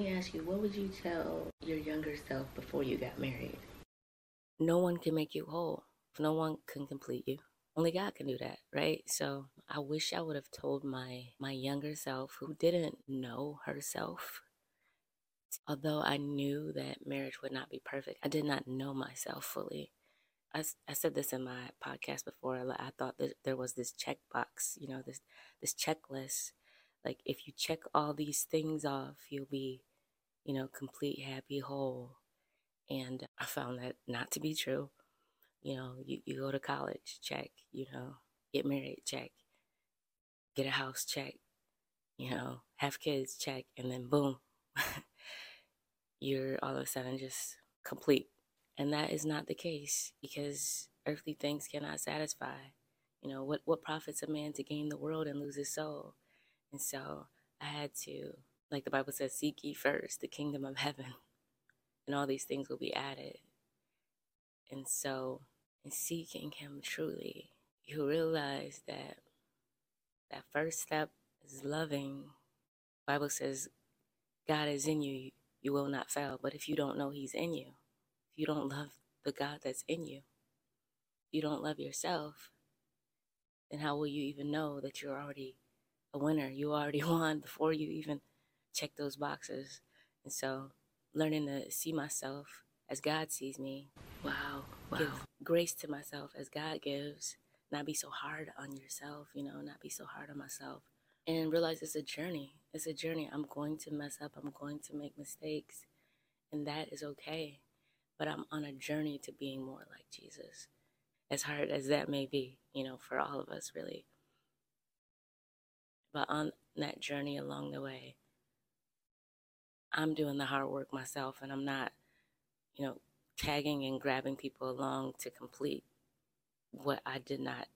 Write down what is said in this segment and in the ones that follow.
me ask you, what would you tell your younger self before you got married? No one can make you whole. No one can complete you. Only God can do that, right? So I wish I would have told my my younger self who didn't know herself. Although I knew that marriage would not be perfect, I did not know myself fully. I, I said this in my podcast before. I thought that there was this checkbox, you know, this this checklist. Like if you check all these things off, you'll be, you know, complete, happy, whole. And I found that not to be true. You know, you, you go to college, check, you know, get married, check, get a house, check, you know, have kids, check, and then boom, you're all of a sudden just complete. And that is not the case because earthly things cannot satisfy. You know, what, what profits a man to gain the world and lose his soul? And so I had to, like the Bible says, seek ye first the kingdom of heaven, and all these things will be added. And so, in seeking Him truly, you realize that that first step is loving. The Bible says, God is in you, you will not fail. But if you don't know He's in you, if you don't love the God that's in you, you don't love yourself, then how will you even know that you're already a winner? You already won before you even check those boxes. And so, learning to see myself as God sees me. Wow. wow. Give grace to myself as God gives. Not be so hard on yourself, you know, not be so hard on myself. And realize it's a journey. It's a journey. I'm going to mess up. I'm going to make mistakes. And that is okay. But I'm on a journey to being more like Jesus. As hard as that may be, you know, for all of us, really. But on that journey along the way, I'm doing the hard work myself and I'm not, you know, tagging and grabbing people along to complete what I did not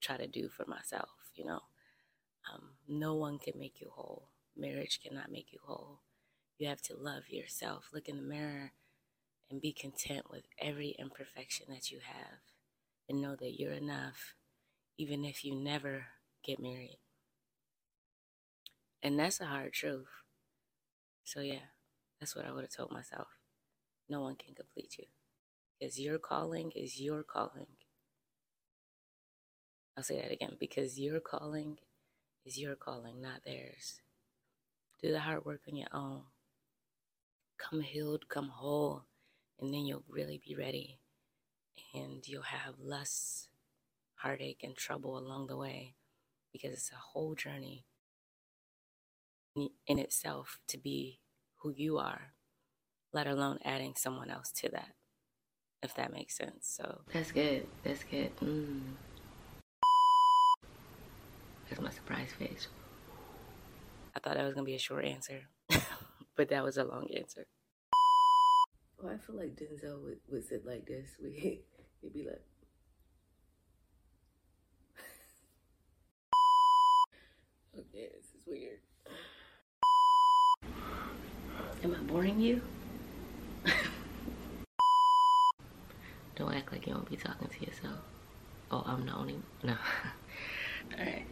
try to do for myself, you know. Um, no one can make you whole. Marriage cannot make you whole. You have to love yourself, look in the mirror, and be content with every imperfection that you have. And know that you're enough, even if you never get married. And that's a hard truth. So, yeah, that's what I would have told myself. No one can complete you. Because your calling is your calling. I'll say that again. Because your calling is your calling, not theirs. Do the hard work on your own. Come healed, come whole, and then you'll really be ready. And you'll have less heartache and trouble along the way because it's a whole journey in itself to be who you are, let alone adding someone else to that, if that makes sense. So that's good. That's good. Mm. That's my surprise face. I thought that was gonna be a short answer, but that was a long answer. Well, I feel like Denzel would, would sit like this. We he'd be like. okay, this is weird. Am I boring you? Don't act like you don't be talking to yourself. Oh, I'm the only. No. All right.